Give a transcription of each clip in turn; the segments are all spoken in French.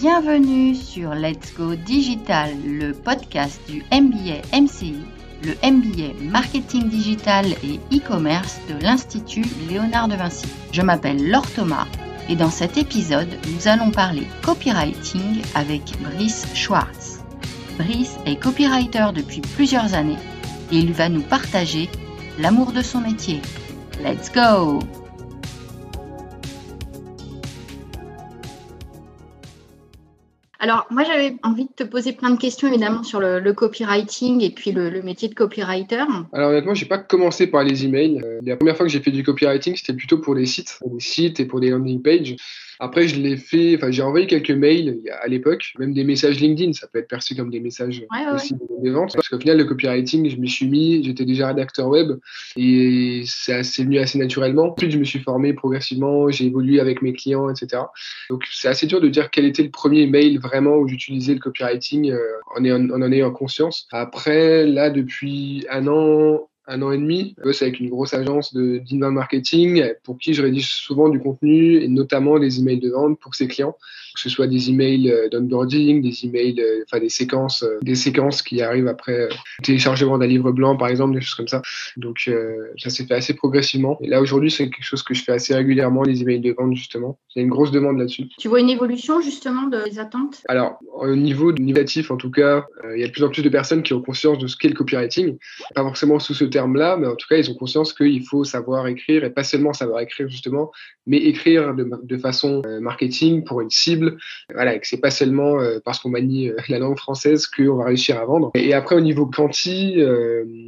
Bienvenue sur Let's Go Digital, le podcast du MBA MCI, le MBA Marketing Digital et e-commerce de l'Institut Léonard de Vinci. Je m'appelle Laure Thomas et dans cet épisode, nous allons parler copywriting avec Brice Schwartz. Brice est copywriter depuis plusieurs années et il va nous partager l'amour de son métier. Let's go Alors, moi, j'avais envie de te poser plein de questions, évidemment, sur le, copywriting et puis le, métier de copywriter. Alors, honnêtement, j'ai pas commencé par les emails. Euh, la première fois que j'ai fait du copywriting, c'était plutôt pour les sites, pour des sites et pour des landing pages. Après, je l'ai fait, enfin, j'ai envoyé quelques mails à l'époque, même des messages LinkedIn, ça peut être perçu comme des messages aussi des ventes. Parce qu'au final, le copywriting, je me suis mis, j'étais déjà rédacteur web et c'est venu assez naturellement. Plus je me suis formé progressivement, j'ai évolué avec mes clients, etc. Donc, c'est assez dur de dire quel était le premier mail vraiment où j'utilisais le copywriting euh, en, en en ayant conscience. Après, là, depuis un an, un an et demi. Avec une grosse agence de d'inbound marketing pour qui je rédige souvent du contenu et notamment des emails de vente pour ses clients, que ce soit des emails euh, d'onboarding, des emails, euh, enfin des séquences, euh, des séquences qui arrivent après téléchargement d'un livre blanc par exemple, des choses comme ça. Donc ça s'est fait assez progressivement. Et là aujourd'hui c'est quelque chose que je fais assez régulièrement, les emails de vente justement. Il y a une grosse demande là-dessus. Tu vois une évolution justement des attentes? Alors au niveau négatif en tout cas, il y a de plus en plus de personnes qui ont conscience de ce qu'est le copywriting, pas forcément sous ce terme là mais en tout cas, ils ont conscience qu'il faut savoir écrire et pas seulement savoir écrire justement, mais écrire de, façon marketing pour une cible. Voilà, et que c'est pas seulement euh, parce qu'on manie euh, la langue française qu'on va réussir à vendre. Et, après, au niveau quanti,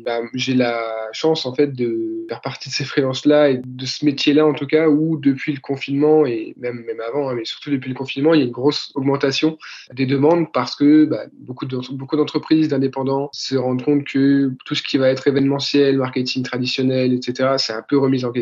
bah, j'ai la chance en fait de faire partie de ces freelances-là et de ce métier-là en tout cas, où depuis le confinement et même même avant, hein, mais surtout depuis le confinement, il y a une grosse augmentation des demandes parce que bah, beaucoup d'entreprises, d'indépendants se rendent compte que tout ce qui va être événementiel marketing traditionnel, etc., c'est un peu remis en,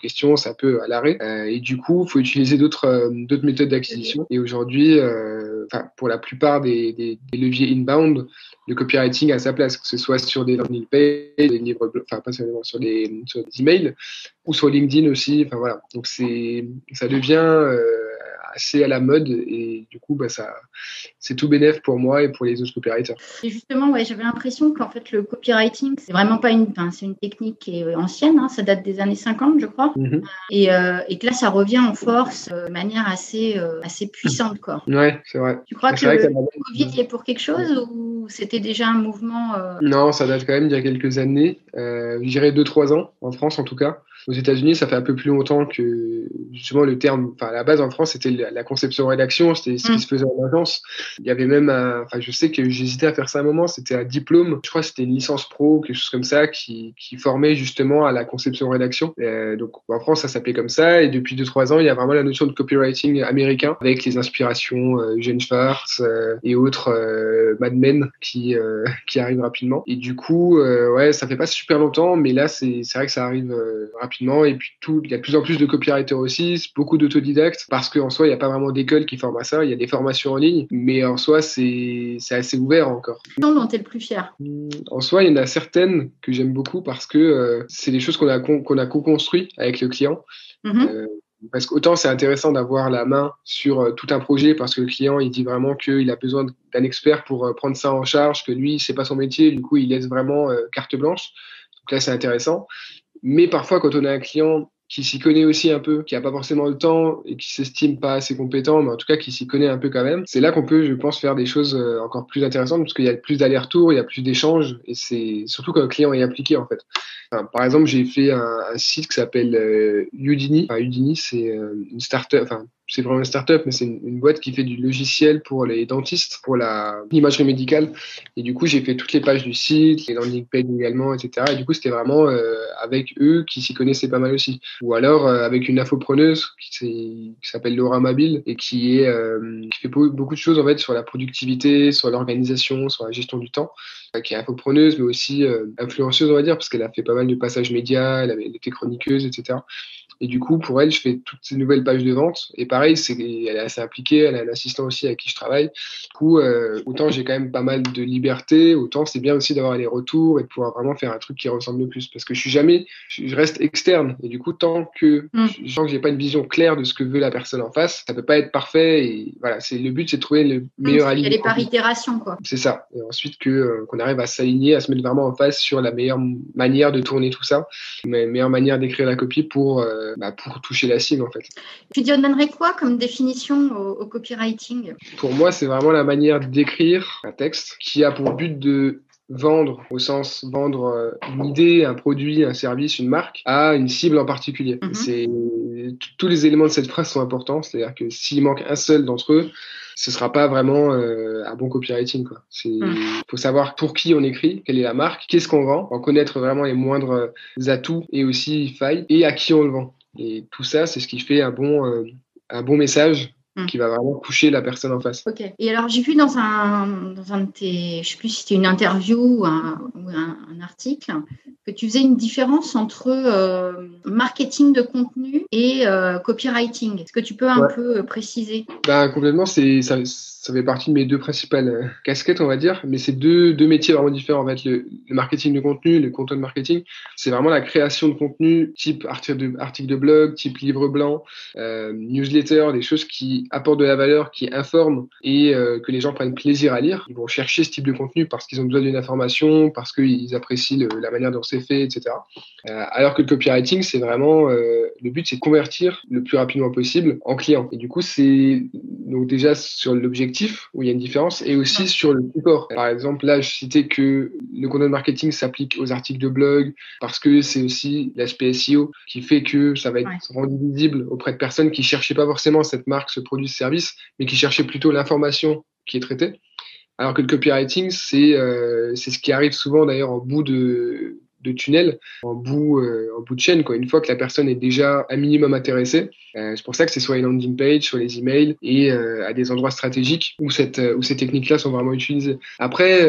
question, c'est un peu à l'arrêt. Euh, et du coup, il faut utiliser d'autres euh, méthodes d'acquisition. Aujourd'hui, euh, pour la plupart des, des, leviers inbound, le copywriting a sa place, que ce soit sur des landing pages, des livres, enfin pas seulement sur des, sur des emails, ou sur LinkedIn aussi. Enfin voilà. Donc c'est, ça devient assez à la mode et du coup, bah, ça, c'est tout bénéf pour moi et pour les autres copywriters. Et justement, ouais, j'avais l'impression qu'en fait, le copywriting, c'est vraiment pas une, c'est une technique qui est ancienne, hein, ça date des années 50, je crois, mm-hmm. et, euh, et, que là, ça revient en force euh, de manière assez, euh, assez puissante, quoi. Ouais, c'est vrai. Tu crois que le, Covid y est pour quelque chose ou c'était déjà un mouvement Non, ça date quand même d'il y a quelques années, je dirais 2-3 ans, en France en tout cas. Aux États-Unis, ça fait un peu plus longtemps que justement le terme, enfin à la base en France, c'était la conception rédaction, c'était ce qui mm. se faisait en agence. Il y avait même, enfin je sais que j'hésitais à faire ça un moment, c'était un diplôme, je crois que c'était une licence pro, quelque chose comme ça, qui, qui formait justement à la conception rédaction. donc en France, ça s'appelait comme ça, et depuis 2-3 ans, il y a vraiment la notion de copywriting américain avec les inspirations euh, Jane Schwartz euh, et autres euh, Mad Men qui euh, qui arrivent rapidement. Et du coup, euh, ouais, ça fait pas super longtemps, mais là c'est c'est vrai que ça arrive rapidement et puis tout, il y a de plus en plus de copywriters aussi, beaucoup d'autodidactes, parce qu'en soi, il n'y a pas vraiment d'école qui forme à ça. Il y a des formations en ligne, mais en soi, c'est assez ouvert encore. dont tu es le plus fier hmm, En soi, il y en a certaines que j'aime beaucoup parce que euh, c'est des choses qu'on a, qu'on a co-construit avec le client. Euh, parce qu'autant c'est intéressant d'avoir la main sur euh, tout un projet parce que le client il dit vraiment qu'il a besoin d'un expert pour prendre ça en charge, que lui c'est pas son métier, du coup il laisse vraiment carte blanche. Donc là c'est intéressant. Mais parfois, quand on a un client qui s'y connaît aussi un peu, qui n'a pas forcément le temps et qui s'estime pas assez compétent, mais en tout cas qui s'y connaît un peu quand même, c'est là qu'on peut, je pense, faire des choses euh, encore plus intéressantes parce qu'il y a plus d'allers-retours, il y a plus d'échanges et c'est surtout quand le client est impliqué en fait. par exemple, j'ai fait un, site qui s'appelle euh, Udini. Udini, c'est euh, une startup, enfin c'est vraiment une start-up, mais c'est une, boîte qui fait du logiciel pour les dentistes, pour l'imagerie médicale. Et du coup, j'ai fait toutes les pages du site, les landing pages également, etc. Et du coup, c'était vraiment euh, avec eux qui s'y connaissaient pas mal aussi. Ou alors euh, avec une infopreneuse qui, s'appelle Laura Mabile et qui euh, fait beaucoup de choses en fait sur la productivité, sur l'organisation, sur la gestion du temps qui est infopreneuse, mais aussi influenceuse, on va dire, parce qu'elle a fait pas mal de passages médias, elle, avait, elle était chroniqueuse, etc. Et du coup, pour elle, je fais toutes ces nouvelles pages de vente. Et pareil, c'est, elle est assez impliquée, elle a un assistant aussi avec qui je travaille. Du coup, euh, autant j'ai quand même pas mal de liberté, autant c'est bien aussi d'avoir les retours et de pouvoir vraiment faire un truc qui ressemble le plus. Parce que je suis jamais, je reste externe. Et du coup, tant que mm. je sens que j'ai pas une vision claire de ce que veut la personne en face, ça peut pas être parfait. Et voilà, c'est le but, c'est de trouver le meilleur alignement. Par itération, quoi. C'est ça. Et ensuite que euh, qu'on arrive à s'aligner, à se mettre vraiment en face sur la meilleure manière de tourner tout ça, la meilleure manière d'écrire la copie pour euh, bah, pour toucher la cible en fait. Tu donnerais quoi comme définition au, au copywriting? Pour moi, c'est vraiment la manière d'écrire un texte qui a pour but de vendre au sens vendre euh, une idée, un produit, un service, une marque à une cible en particulier. Mhm. C'est tous les éléments de cette phrase sont importants, c'est-à-dire que s'il manque un seul d'entre eux, ce sera pas vraiment euh, un bon copywriting quoi. C'est mhm. faut savoir pour qui on écrit, quelle est la marque, qu'est-ce qu'on vend, en connaître vraiment les moindres atouts et aussi failles et à qui on le vend. Et tout ça, c'est ce qui fait un bon euh, un bon message Mm. qui va vraiment toucher la personne en face. Ok. Et alors, j'ai vu dans un, dans un de tes, je sais plus si c'était une interview ou un, un, article, que tu faisais une différence entre euh, marketing de contenu et euh, copywriting. Est-ce que tu peux un peu préciser? Ben, Complètement, c'est ça, ça fait partie de mes deux principales casquettes, on va dire, mais c'est deux, deux métiers vraiment différents. En fait, le, marketing de contenu, le content marketing, c'est vraiment la création de contenu type article de, article de blog, type livre blanc, newsletter, des choses qui apportent de la valeur, qui informent et que les gens prennent plaisir à lire. Ils vont chercher ce type de contenu parce qu'ils ont besoin d'une information, parce qu'ils apprécient la manière dont c'est fait, etc. Euh, alors que le copywriting, c'est vraiment euh, le but, c'est de convertir le plus rapidement possible en client. Et du coup, c'est donc déjà sur l'objectif où il y a une différence et aussi sur le support. Par exemple, là, je citais que le content marketing s'applique aux articles de blog parce que c'est aussi l'aspect SEO qui fait que ça va être rendu visible auprès de personnes qui cherchaient pas forcément cette marque, ce produit, ce service, mais qui cherchaient plutôt l'information qui est traitée. Alors que le copywriting, c'est euh, c'est ce qui arrive souvent d'ailleurs en bout de de tunnel en bout, euh, en bout de chaîne. Quoi. Une fois que la personne est déjà un minimum intéressée, euh, c'est pour ça que c'est soit une landing page, soit les emails et euh, à des endroits stratégiques où, cette, où ces techniques-là sont vraiment utilisées. Après,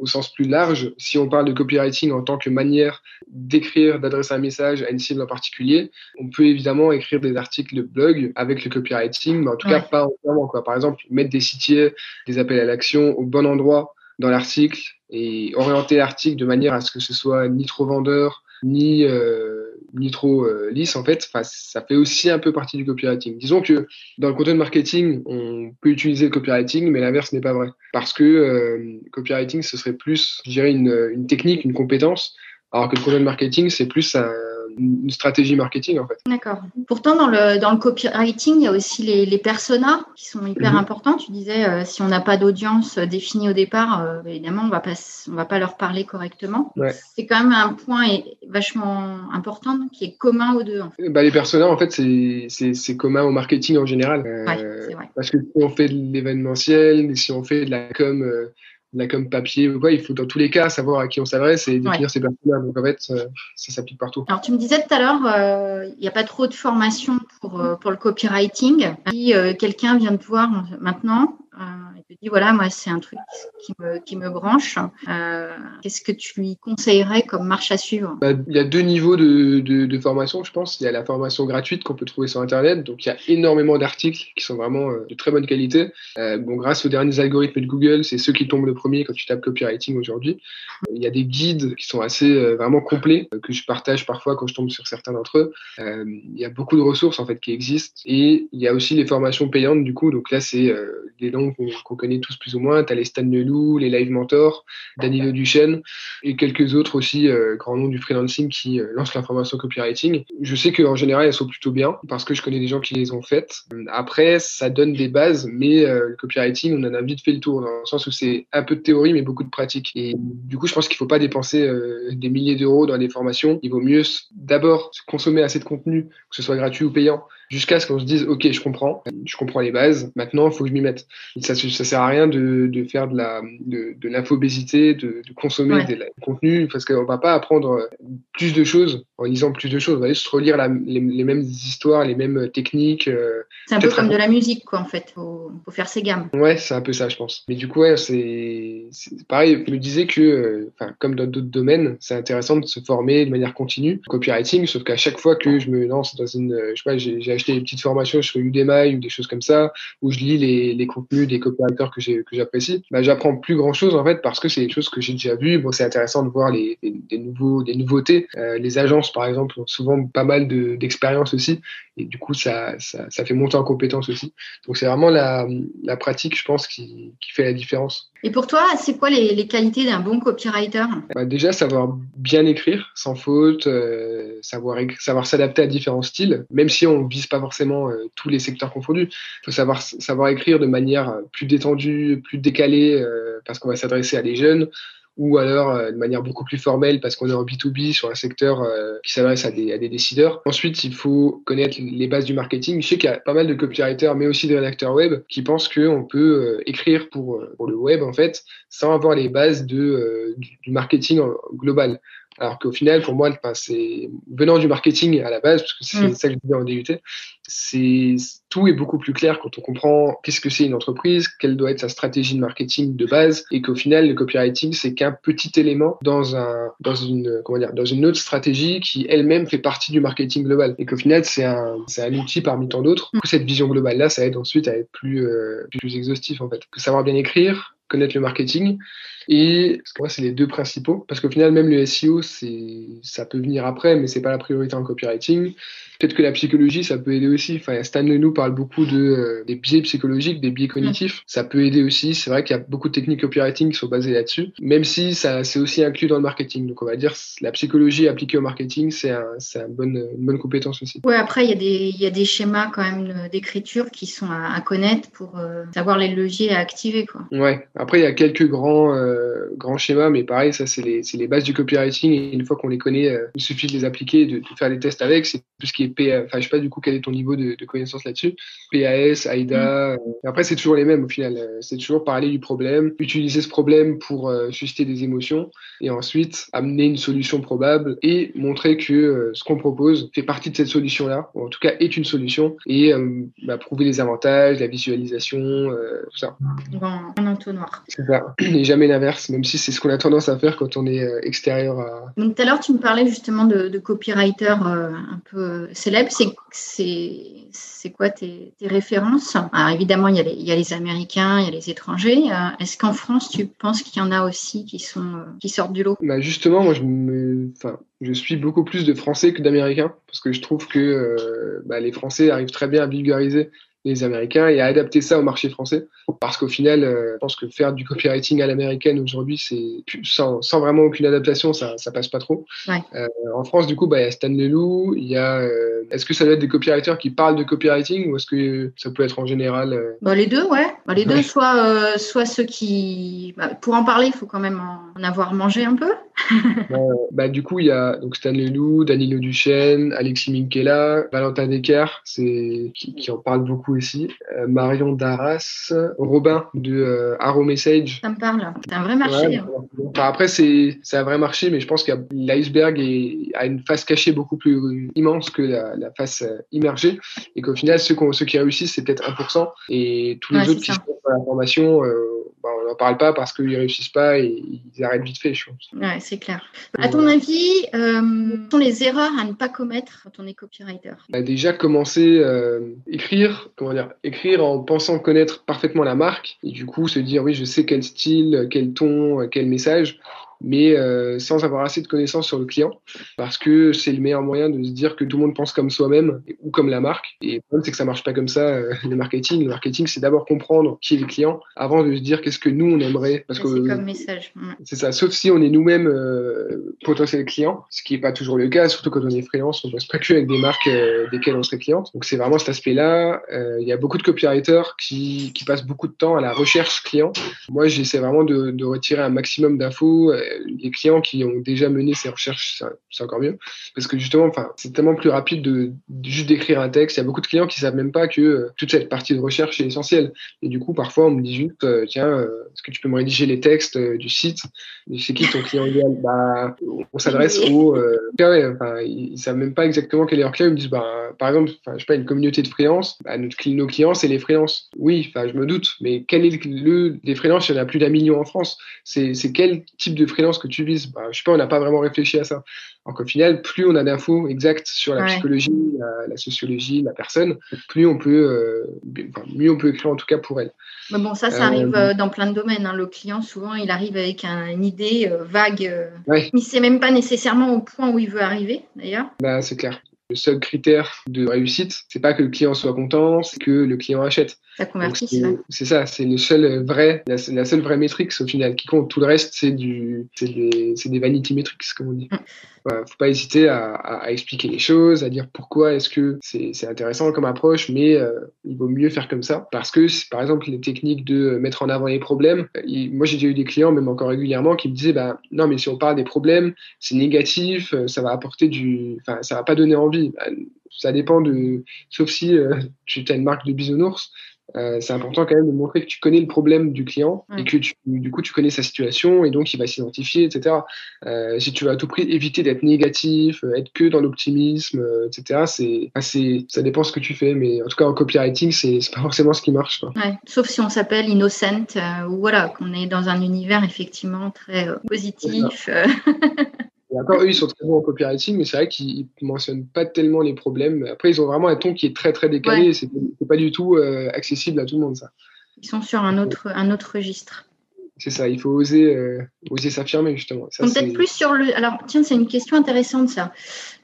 au sens plus large, si on parle de copywriting en tant que manière d'écrire, d'adresser un message à une cible en particulier, on peut évidemment écrire des articles de blog avec le copywriting, mais en tout cas pas entièrement. Quoi. Par exemple, mettre des sitiers, des appels à l'action au bon endroit dans l'article et orienter l'article de manière à ce que ce soit ni trop vendeur, ni, euh, ni trop euh, lisse en fait. Enfin, ça fait aussi un peu partie du copywriting. Disons que dans le content marketing, on peut utiliser le copywriting, mais l'inverse n'est pas vrai. Parce que euh, copywriting, ce serait plus, je dirais, une, une technique, une compétence, alors que le content marketing, c'est plus un, une stratégie marketing en fait. D'accord. Pourtant, dans le, dans le copywriting, il y a aussi les, les personas qui sont hyper mhm. importants. Tu disais, euh, si on n'a pas d'audience définie au départ, euh, évidemment, on va pas, on va pas leur parler correctement. C'est quand même un point vachement important qui est commun aux deux. En fait. bah, les personas, en fait, c'est commun au marketing en général. Euh, vrai. Parce que si on fait de l'événementiel, si on fait de la com la com papier ou quoi, il faut dans tous les cas savoir à qui on s'adresse et définir ses personnes. Donc en fait, ça, s'applique partout. Alors tu me disais tout à l'heure, euh, il n'y a pas trop de formation pour, euh, pour le copywriting. Si euh, quelqu'un vient te voir maintenant, te dis voilà, moi c'est un truc qui me, qui me branche. Euh, Qu'est-ce que tu lui conseillerais comme marche à suivre? Bah, Il y a deux niveaux de, de, formation, je pense. Il y a la formation gratuite qu'on peut trouver sur Internet. Donc il y a énormément d'articles qui sont vraiment euh, de très bonne qualité. Euh, bon, grâce aux derniers algorithmes de Google, c'est ceux qui tombent le premier quand tu tapes copywriting aujourd'hui. Il y a des guides qui sont assez vraiment complets que je partage parfois quand je tombe sur certains d'entre eux. il y a beaucoup de ressources en fait qui existent et il y a aussi les formations payantes du coup. Donc là c'est des noms qu'on connaît tous plus ou moins. Tu as les Stan Leloup, les Live Mentors, Danilo Duchesne et quelques autres aussi euh, grands noms du freelancing qui euh, lancent l'information copywriting. Je sais qu'en général, elles sont plutôt bien parce que je connais des gens qui les ont faites. Après, ça donne des bases, mais euh, le copywriting, on en a vite fait le tour dans le sens où c'est un peu de théorie, mais beaucoup de pratique. Et du coup, je pense qu'il faut pas dépenser des milliers d'euros dans des formations. Il vaut mieux d'abord consommer assez de contenu, que ce soit gratuit ou payant, jusqu'à ce qu'on se dise, OK, je comprends, je comprends les bases, maintenant, il faut que je m'y mette. ça, ça sert à rien de, de faire de la, de, de l'infobésité, de, de consommer des, contenus, parce qu'on va pas apprendre plus de choses en lisant plus de choses. On va juste relire la, les, mêmes histoires, les mêmes techniques. Euh, c'est un peu comme de la musique, quoi, en fait. Faut, faut faire ses gammes. Ouais, c'est un peu ça, je pense. Mais du coup, ouais, c'est pareil. Je me disais que, euh, enfin, comme dans d'autres domaines, c'est intéressant de se former de manière continue, copywriting, sauf qu'à chaque fois que je me lance dans une, je sais pas, j'ai acheté des petites formations sur Udemy ou des choses comme ça, où je lis les, les contenus des copywriters que j'apprécie, bah, j'apprends plus grand chose en fait parce que c'est des choses que j'ai déjà vues. Bon, c'est intéressant de voir les, des nouveaux, des nouveautés. Euh, les agences, par exemple, ont souvent pas mal d'expérience aussi, et du coup, ça, ça, ça, fait monter en compétence aussi. Donc, c'est vraiment la, la, pratique, je pense, qui, qui, fait la différence. Et pour toi, c'est quoi les, les qualités d'un bon copywriter? Bah, Déjà, savoir bien écrire, sans faute, euh, savoir, savoir s'adapter à différents styles, même si on vise pas forcément euh, tous les secteurs confondus. Il faut savoir, savoir écrire de manière plus détendue, plus décalée, parce qu'on va s'adresser à des jeunes ou alors euh, de manière beaucoup plus formelle parce qu'on est en B2B sur un secteur euh, qui s'adresse à des, à des, décideurs. Ensuite, il faut connaître les bases du marketing. Je sais qu'il y a pas mal de copywriters, mais aussi des rédacteurs web qui pensent qu'on peut euh, écrire pour, pour le web, en fait, sans avoir les bases de, du marketing global. Alors qu'au final, pour moi, c'est venant du marketing à la base, parce que c'est mm. ça que je disais en DUT, c'est tout est beaucoup plus clair quand on comprend qu'est-ce que c'est une entreprise, quelle doit être sa stratégie de marketing de base, et qu'au final, le copywriting c'est qu'un petit élément dans un dans une comment dire dans une autre stratégie qui elle-même fait partie du marketing global, et qu'au final c'est un c'est un outil parmi tant d'autres. Cette vision globale là, ça aide ensuite à être plus euh, plus exhaustif en fait. Que savoir bien écrire, connaître le marketing et pour moi, c'est les deux principaux. Parce qu'au final, même le SEO, c'est, ça peut venir après, mais c'est pas la priorité en copywriting. Peut-être que la psychologie, ça peut aider aussi. Enfin, Stan nous parle beaucoup de, euh, des biais psychologiques, des biais cognitifs. Ça peut aider aussi. C'est vrai qu'il y a beaucoup de techniques copywriting qui sont basées là-dessus. Même si ça, c'est aussi inclus dans le marketing. Donc, on va dire, la psychologie appliquée au marketing, c'est un, c'est une bonne, une bonne compétence aussi. Ouais, après, il y a des, il y a des schémas quand même d'écriture qui sont à, connaître pour euh, savoir les leviers à activer, quoi. Ouais. Après, il y a quelques grands, euh, euh, grand schéma, mais pareil, ça c'est les, les, bases du copywriting et une fois qu'on les connaît, euh, il suffit de les appliquer, de, de faire des tests avec. C'est tout ce qui est PA, enfin je sais pas du coup quel est ton niveau de, de connaissance là-dessus. PAS, AIDA. Euh, après c'est toujours les mêmes au final. C'est toujours parler du problème, utiliser ce problème pour susciter des émotions et ensuite amener une solution probable et montrer que ce qu'on propose fait partie de cette solution-là, ou en tout cas est une solution et bah, prouver les avantages, la visualisation, tout ça. en entonnoir. C'est ça. Et jamais l'inverse même si c'est ce qu'on a tendance à faire quand on est euh, extérieur à. Donc tout à l'heure, tu me parlais justement de, de copywriters euh, un peu célèbres. C'est quoi tes, références? Alors évidemment, il y, a les, il y, a les, Américains, il y a les étrangers. Euh, est-ce qu'en France, tu penses qu'il y en a aussi qui, sont, qui sortent du lot? Bah Justement, moi, je, me, enfin, je suis beaucoup plus de Français que d'Américains parce que je trouve que bah, les Français arrivent très bien à vulgariser les Américains et à adapter ça au marché français. Parce qu'au final, euh, je pense que faire du copywriting à l'américaine aujourd'hui, c'est sans, sans, vraiment aucune adaptation, ça, ça passe pas trop. Euh, en France, du coup, bah, il y a Stan Leloup, il y a. Euh, est-ce que ça doit être des copywriters qui parlent de copywriting ou est-ce que ça peut être en général bah, Les deux, ouais. Bah, les deux, soit, soit ceux qui. Bah, pour en parler, il faut quand même en avoir mangé un peu. bah, du coup, il y a donc Stan Leloup, Danilo Duchesne, Alexis Minkela, Valentin Decker, c'est qui, qui en parle beaucoup Euh, Marion Darras, Robin de euh, Arrow Message. Ça me parle, c'est un vrai marché. Hein. après, c'est un vrai marché, mais je pense que l'iceberg a une face cachée beaucoup plus immense que la, la face euh, immergée. Et qu'au final, ceux, ceux qui réussissent, c'est peut-être 1%. Et tous les autres qui sont dans la formation, bah, on n'en parle pas parce qu'ils réussissent pas et ils arrêtent vite fait, je pense. Ouais, c'est clair. À ton avis, euh, quelles sont les erreurs à ne pas commettre quand on est copywriter? Bah, Déjà, commencer euh, écrire, comment dire, écrire en pensant connaître parfaitement la marque et du coup se dire oui, je sais quel style, quel ton, quel message mais euh, sans avoir assez de connaissances sur le client, parce que c'est le meilleur moyen de se dire que tout le monde pense comme soi-même ou comme la marque. Et le problème, c'est que ça marche pas comme ça, euh, le marketing. Le marketing, c'est d'abord comprendre qui est le client avant de se dire qu'est-ce que nous, on aimerait. Parce que, c'est comme message. C'est ça, sauf si on est nous-mêmes euh, potentiels clients, ce qui est pas toujours le cas, surtout quand on est freelance, on bosse pas que avec des marques euh, desquelles on serait cliente. Donc c'est vraiment cet aspect-là. Il y a beaucoup de copywriters qui, qui passent beaucoup de temps à la recherche client. Moi, j'essaie vraiment de, de retirer un maximum d'infos les clients qui ont déjà mené ces recherches, c'est encore mieux. Parce que justement, enfin, c'est tellement plus rapide de, juste d'écrire un texte. Il y a beaucoup de clients qui savent même pas que euh, toute cette partie de recherche est essentielle. Et du coup, parfois, on me dit juste, euh, tiens, euh, est-ce que tu peux me rédiger les textes du site? C'est qui ton client idéal? Bah, on s'adresse au. enfin, ils, savent même pas exactement quel est leur client. Ils me disent, bah, par exemple, enfin, je sais pas, une communauté de freelance. Bah, notre, nos clients, c'est les freelances. Oui, enfin, je me doute. Mais quel est le, les freelances Il y en a plus d'un million en France. C'est quel type de freelance que tu vises bah, Je sais pas, on n'a pas vraiment réfléchi à ça. Donc au final, plus on a d'infos exactes sur la psychologie, la, sociologie, la personne, plus on peut, euh, mieux on peut écrire en tout cas pour elle. Mais bon, ça, ça arrive euh, euh, dans plein de domaines. Hein. Le client, souvent, il arrive avec une idée vague. Il ne sait même pas nécessairement au point où il veut arriver, d'ailleurs. Bah, c'est clair. Le seul critère de réussite, c'est pas que le client soit content, c'est que le client achète. Ça convertit. C'est ça, c'est le seul vrai, la, seule vraie métrique au final qui compte. Tout le reste, c'est du, c'est des, des, vanity metrics comme on dit. Mm faut pas hésiter à, à, expliquer les choses, à dire pourquoi est-ce que c'est intéressant comme approche, mais euh, il vaut mieux faire comme ça. Parce que, par exemple, les techniques de mettre en avant les problèmes, moi j'ai déjà eu des clients, même encore régulièrement, qui me disaient, bah, non, mais si on parle des problèmes, c'est négatif, euh, ça va apporter du, enfin, ça va pas donner envie. Bah, ça dépend de, sauf si euh, tu as une marque de bisounours, euh, c'est important quand même de montrer que tu connais le problème du client et que tu, du coup tu connais sa situation et donc il va s'identifier, etc. Euh, si tu veux à tout prix éviter d'être négatif, être que dans l'optimisme, euh, etc. C'est, assez ça dépend ce que tu fais, mais en tout cas en copywriting c'est, c'est pas forcément ce qui marche. Quoi. Ouais, sauf si on s'appelle innocent ou voilà qu'on est dans un univers effectivement très positif. encore, eux, ils sont très bons en copywriting, mais c'est vrai qu'ils mentionnent pas tellement les problèmes. Après, ils ont vraiment un ton qui est très, très décalé. C'est pas du tout euh, accessible à tout le monde, ça. Ils sont sur un autre, un autre registre. C'est ça, il faut oser, euh, oser s'affirmer justement. Peut-être plus sur le. Alors, tiens, c'est une question intéressante ça.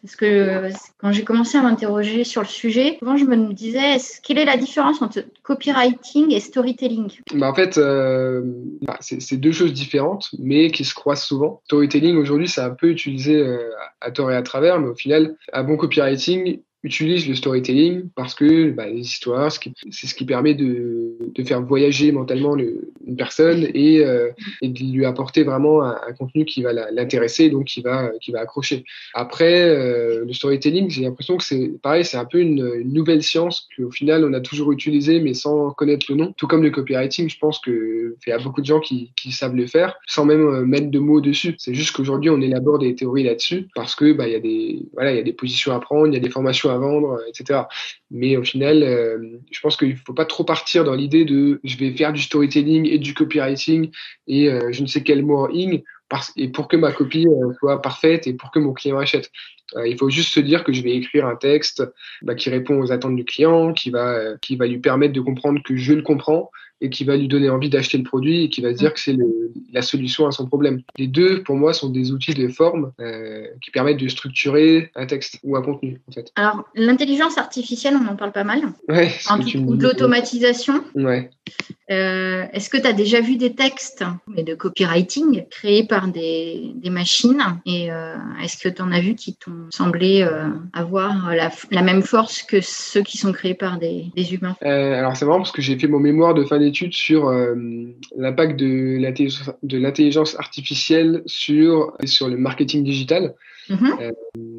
Parce que quand j'ai commencé à m'interroger sur le sujet, souvent je me disais quelle est la différence entre copywriting et storytelling? Bah En fait, euh, bah, c'est deux choses différentes, mais qui se croisent souvent. Storytelling aujourd'hui, c'est un peu utilisé euh, à tort et à travers, mais au final, un bon copywriting, utilise le storytelling parce que bah, les histoires, c'est ce qui permet de, de faire voyager mentalement le, une personne et, euh, et, de lui apporter vraiment un, contenu qui va l'intéresser, donc qui va, qui va accrocher. Après, euh, le storytelling, j'ai l'impression que c'est pareil, c'est un peu une, une nouvelle science qu'au final on a toujours utilisé mais sans connaître le nom. Tout comme le copywriting, je pense que il y a beaucoup de gens qui, qui savent le faire sans même euh, mettre de mots dessus. C'est juste qu'aujourd'hui on élabore des théories là-dessus parce que bah il y a des voilà il y a des positions à prendre, il y a des formations à vendre, euh, etc. Mais au final, euh, je pense qu'il ne faut pas trop partir dans l'idée de je vais faire du storytelling et du copywriting et euh, je ne sais quel mot en ing et pour que ma copie soit parfaite et pour que mon client achète. il faut juste se dire que je vais écrire un texte bah, qui répond aux attentes du client, qui va, qui va lui permettre de comprendre que je le comprends et qui va lui donner envie d'acheter le produit et qui va se dire que c'est la solution à son problème. Les deux, pour moi, sont des outils de forme euh, qui permettent de structurer un texte ou un contenu, en fait. Alors, l'intelligence artificielle, on en parle pas mal. Ouais, en tout, ou de l'automatisation. Ouais. Euh, Est-ce que tu as déjà vu des textes mais de copywriting créés par des, des machines Et euh, est-ce que tu en as vu qui t'ont semblé euh, avoir la, la, même force que ceux qui sont créés par des, des humains? Alors, c'est marrant parce que j'ai fait mon mémoire de fin d'études sur l'impact de l'intelligence artificielle sur, sur le marketing digital. Mm-hmm. Euh,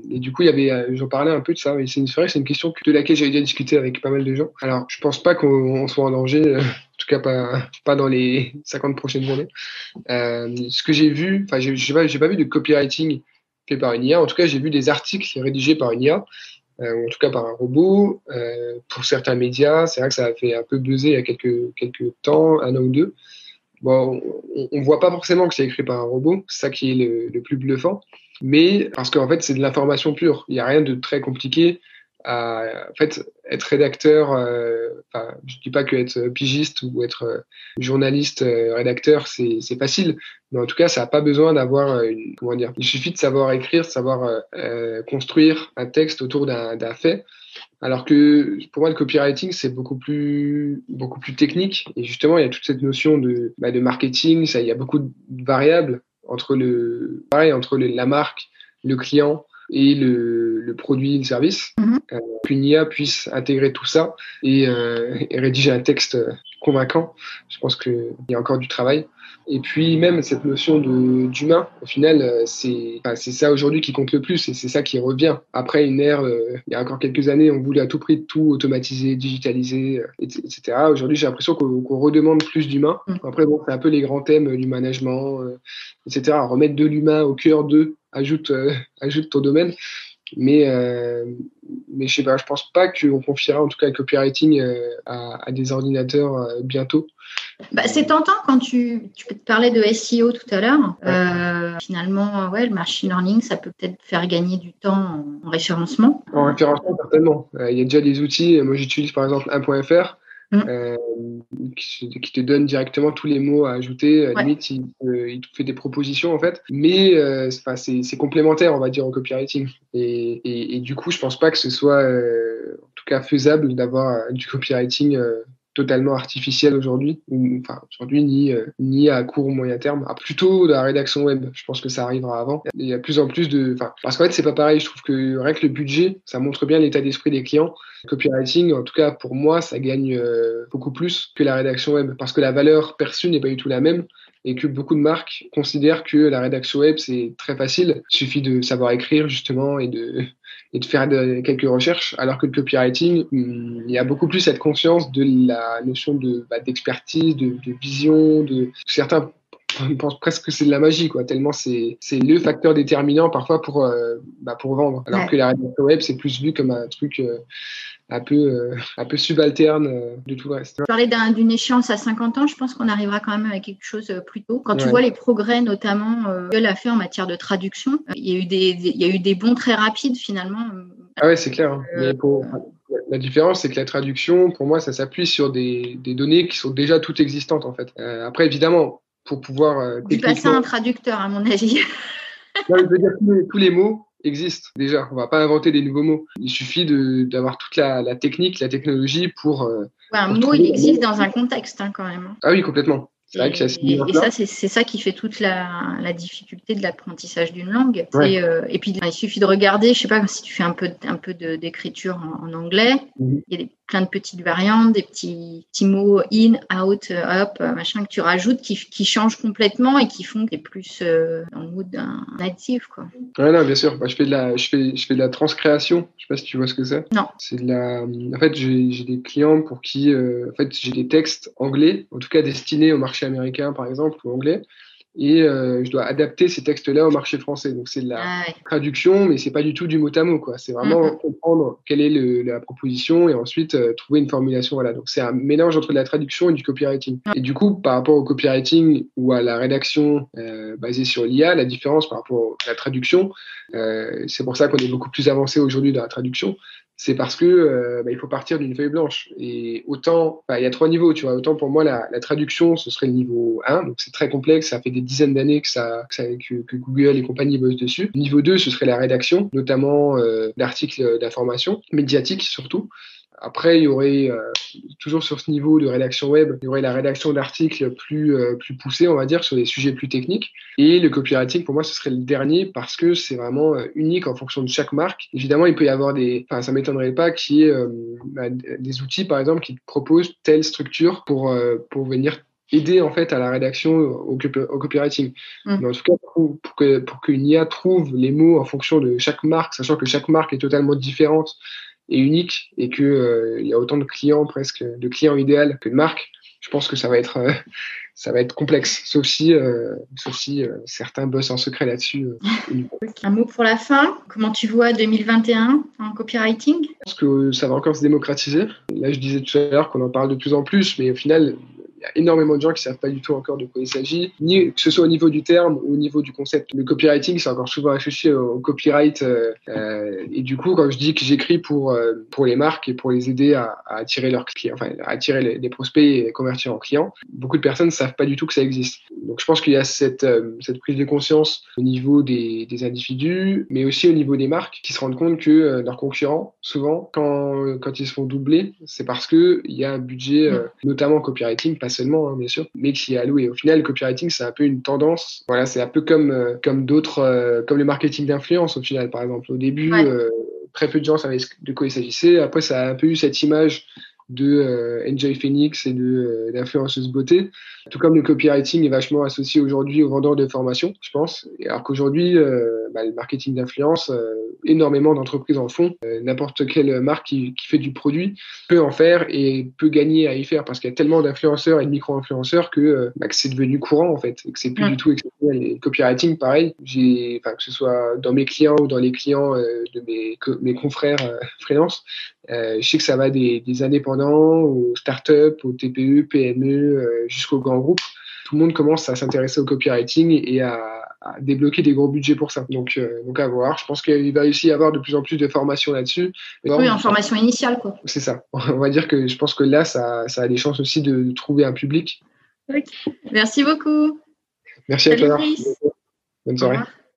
et du coup, il y avait, j'en parlais un peu de ça. c'est une, c'est une question de laquelle j'ai déjà discuté avec pas mal de gens. Alors, je pense pas qu'on soit en danger, tout cas pas, pas dans les 50 prochaines années. ce que j'ai vu, enfin, j'ai pas, pas vu de copywriting fait par une IA. En tout cas, j'ai vu des articles rédigés par une IA euh, en tout cas par un robot. Euh, pour certains médias, c'est vrai que ça a fait un peu buzzer il y a quelques, quelques temps, un an ou deux. Bon, on ne voit pas forcément que c'est écrit par un robot, c'est ça qui est le, le plus bluffant, mais parce qu'en fait c'est de l'information pure, il n'y a rien de très compliqué à en fait être rédacteur euh, enfin, je dis pas que être pigiste ou être euh, journaliste euh, rédacteur c'est c'est facile. Mais en tout cas ça n'a pas besoin d'avoir une comment dire il suffit de savoir écrire de savoir construire un texte autour d'un d'un fait. Alors que pour moi le copywriting c'est beaucoup plus beaucoup plus technique. Et justement il y a toute cette notion de bah, de marketing ça il y a beaucoup de variables entre le pareil entre la marque le client et le, le produit, le service, mm -hmm. euh, qu'une IA puisse intégrer tout ça et, euh, et, rédiger un texte convaincant. Je pense qu'il y a encore du travail. Et puis même cette notion d'humain, au final, euh, c'est enfin, ça aujourd'hui qui compte le plus et c'est ça qui revient. Après une ère, euh, il y a encore quelques années, on voulait à tout prix tout automatiser, digitaliser, euh, etc. Aujourd'hui, j'ai l'impression qu'on redemande plus d'humain. Mm. Après, bon, c'est un peu les grands thèmes du management, etc. Remettre de l'humain au cœur de, ajoute, ajoute ton domaine. Mais, euh, mais je sais pas, je pense pas qu'on confiera en tout cas le copywriting euh, à, à, des ordinateurs euh, bientôt. Bah, c'est tentant quand tu, tu parler de SEO tout à l'heure. Euh, finalement, ouais, le machine learning, ça peut peut-être faire gagner du temps en, référencement. En référencement, certainement. Il y a déjà des outils. Moi, j'utilise par exemple 1.fr Mm. Euh, qui, te donne directement tous les mots à ajouter. Limite, il, te fait des propositions en fait. Mais euh, c'est complémentaire, on va dire, au copywriting. Et, et, du coup, je pense pas que ce soit, euh, en tout cas, faisable d'avoir du copywriting totalement artificiel aujourd'hui, enfin aujourd'hui ni ni à court ou moyen terme, ah, plutôt de la rédaction web. Je pense que ça arrivera avant. Il y a plus en plus de, enfin parce qu'en fait c'est pas pareil. Je trouve que rien que le budget, ça montre bien l'état d'esprit des clients. Copywriting, en tout cas pour moi, ça gagne euh, beaucoup plus que la rédaction web parce que la valeur perçue n'est pas du tout la même et que beaucoup de marques considèrent que la rédaction web c'est très facile. Il suffit de savoir écrire justement et de et de faire quelques recherches, alors que le copywriting, hmm, il y a beaucoup plus cette conscience de la notion de bah, d'expertise, de, de, vision, de certains pensent presque que c'est de la magie, quoi, tellement c'est le facteur déterminant parfois pour, euh, bah, pour vendre. Alors que la rédaction web, c'est plus vu comme un truc euh, un peu, euh, un peu subalterne euh, de tout le reste. Tu parlais d'une échéance à 50 ans, je pense qu'on arrivera quand même à quelque chose euh, plus tôt. Quand tu vois les progrès, notamment, Google a fait en matière de traduction, il y a eu des, il y a eu des bons très rapides finalement. Ah ouais, c'est clair. Hein. Mais pour, la différence, c'est que la traduction, pour moi, ça s'appuie sur des, des, données qui sont déjà toutes existantes en fait. après, évidemment, pour pouvoir. Tu passer un traducteur, à mon avis. je veux dire tous les mots existe déjà. On va pas inventer des nouveaux mots. Il suffit d'avoir toute la, la, technique, la technologie pour. Euh, un mot, il existe dans un contexte hein, quand même. Hein. Ah oui, complètement. C'est vrai que et, et ça, c'est ça qui fait toute la, la difficulté de l'apprentissage d'une langue. Euh, et puis, il suffit de regarder, je sais pas, si tu fais un peu, un peu d'écriture en, en, anglais, mhm. il y a des plein de petites variantes, des petits, petits mots in, out, up, machin que tu rajoutes qui, qui changent complètement et qui font que tu es plus euh, dans le mood d'un natif. Quoi. Ouais, non, bien sûr. Bah, je, fais de la, je, fais, je fais de la transcréation. Je sais pas si tu vois ce que c'est. Non. C'est de la. En fait, j'ai des clients pour qui. Euh, en fait, j'ai des textes anglais, en tout cas destinés au marché américain, par exemple, ou anglais et euh, je dois adapter ces textes-là au marché français. Donc c'est de la ah traduction, mais c'est pas du tout du mot à mot, quoi. C'est vraiment mm-hmm. comprendre quelle est le, la proposition et ensuite euh, trouver une formulation. Voilà. Donc c'est un mélange entre la traduction et du copywriting. Et du coup, par rapport au copywriting ou à la rédaction euh, basée sur l'IA, la différence par rapport à la traduction, euh, c'est pour ça qu'on est beaucoup plus avancé aujourd'hui dans la traduction c'est parce que euh, bah, il faut partir d'une feuille blanche. Et autant, il y a trois niveaux, tu vois. Autant pour moi, la, traduction, ce serait le niveau 1, donc c'est très complexe, ça fait des dizaines d'années que, que, Google et compagnie bossent dessus. Niveau 2, ce serait la rédaction, notamment euh, d'articles d'information, médiatiques surtout. Après, il y aurait euh, toujours sur ce niveau de rédaction web, il y aurait la rédaction d'articles plus euh, plus poussés, on va dire, sur des sujets plus techniques. Et le copywriting, pour moi, ce serait le dernier parce que c'est vraiment euh, unique en fonction de chaque marque. Évidemment, il peut y avoir des, enfin, ça m'étonnerait pas qu'il y ait bah, des outils, par exemple, qui proposent telle structure pour pour venir aider en fait à la rédaction au, au copywriting. Mmh. Mais en tout cas, pour, pour que pour qu'une IA trouve les mots en fonction de chaque marque, sachant que chaque marque est totalement différente est unique et que euh, il y a autant de clients presque de clients idéal que de marques, je pense que ça va être euh, ça va être complexe, sauf si, euh, sauf si certains bossent en secret là-dessus. Un mot pour la fin. Comment tu vois 2021 en copywriting? Je pense que ça va encore se démocratiser. Là, je disais tout à l'heure qu'on en parle de plus en plus, mais au final, y a énormément de gens qui savent pas du tout encore de quoi il s'agit, ni que ce soit au niveau du terme ou au niveau du concept. Le copywriting, c'est encore souvent associé au copyright. Euh, euh, et du coup, quand je dis que j'écris pour euh, pour les marques et pour les aider à, à attirer leurs clients, enfin à attirer les, les, prospects et convertir en clients, beaucoup de personnes ne savent pas du tout que ça existe. Donc, je pense qu'il y a cette cette prise de conscience au niveau des, des individus, mais aussi au niveau des marques, qui se rendent compte que leurs concurrents, souvent, quand quand ils se font doubler, c'est parce que il y a un budget, euh, notamment copywriting, seulement, hein, bien sûr, mais qui est alloué. Au final, le copywriting, c'est un peu une tendance. Voilà, c'est un peu comme, euh, comme d'autres, euh, comme le marketing d'influence, au final, par exemple. Au début, euh, très peu de gens savaient de quoi il s'agissait. Après, ça a un peu eu cette image de Enjoy Phoenix et de d'influenceuse beauté. Tout comme le copywriting est vachement associé aujourd'hui aux vendeurs de formation, je pense. Alors qu'aujourd'hui, euh, bah, le marketing d'influence, énormément d'entreprises en font. N'importe quelle marque qui, qui, fait du produit peut en faire et peut gagner à y faire parce qu'il y a tellement d'influenceurs et de micro-influenceurs que, bah, que c'est devenu courant en fait et que c'est plus du tout exceptionnel. Et copywriting, pareil, j'ai, que ce soit dans mes clients ou dans les clients de mes, mes confrères freelance, euh, je sais que ça va des, des indépendants aux startups, aux TPE, PME, euh, jusqu'aux grands groupes. Tout le monde commence à s'intéresser au copywriting et à, à, débloquer des gros budgets pour ça. Donc, euh, donc à voir. Je pense qu'il va aussi y avoir de plus en plus de formations là-dessus. Oui, en formation initiale, quoi. C'est ça. On va dire que je pense que là, ça, ça a des chances aussi de trouver un public. Merci beaucoup. Merci à toi. Bonne soirée.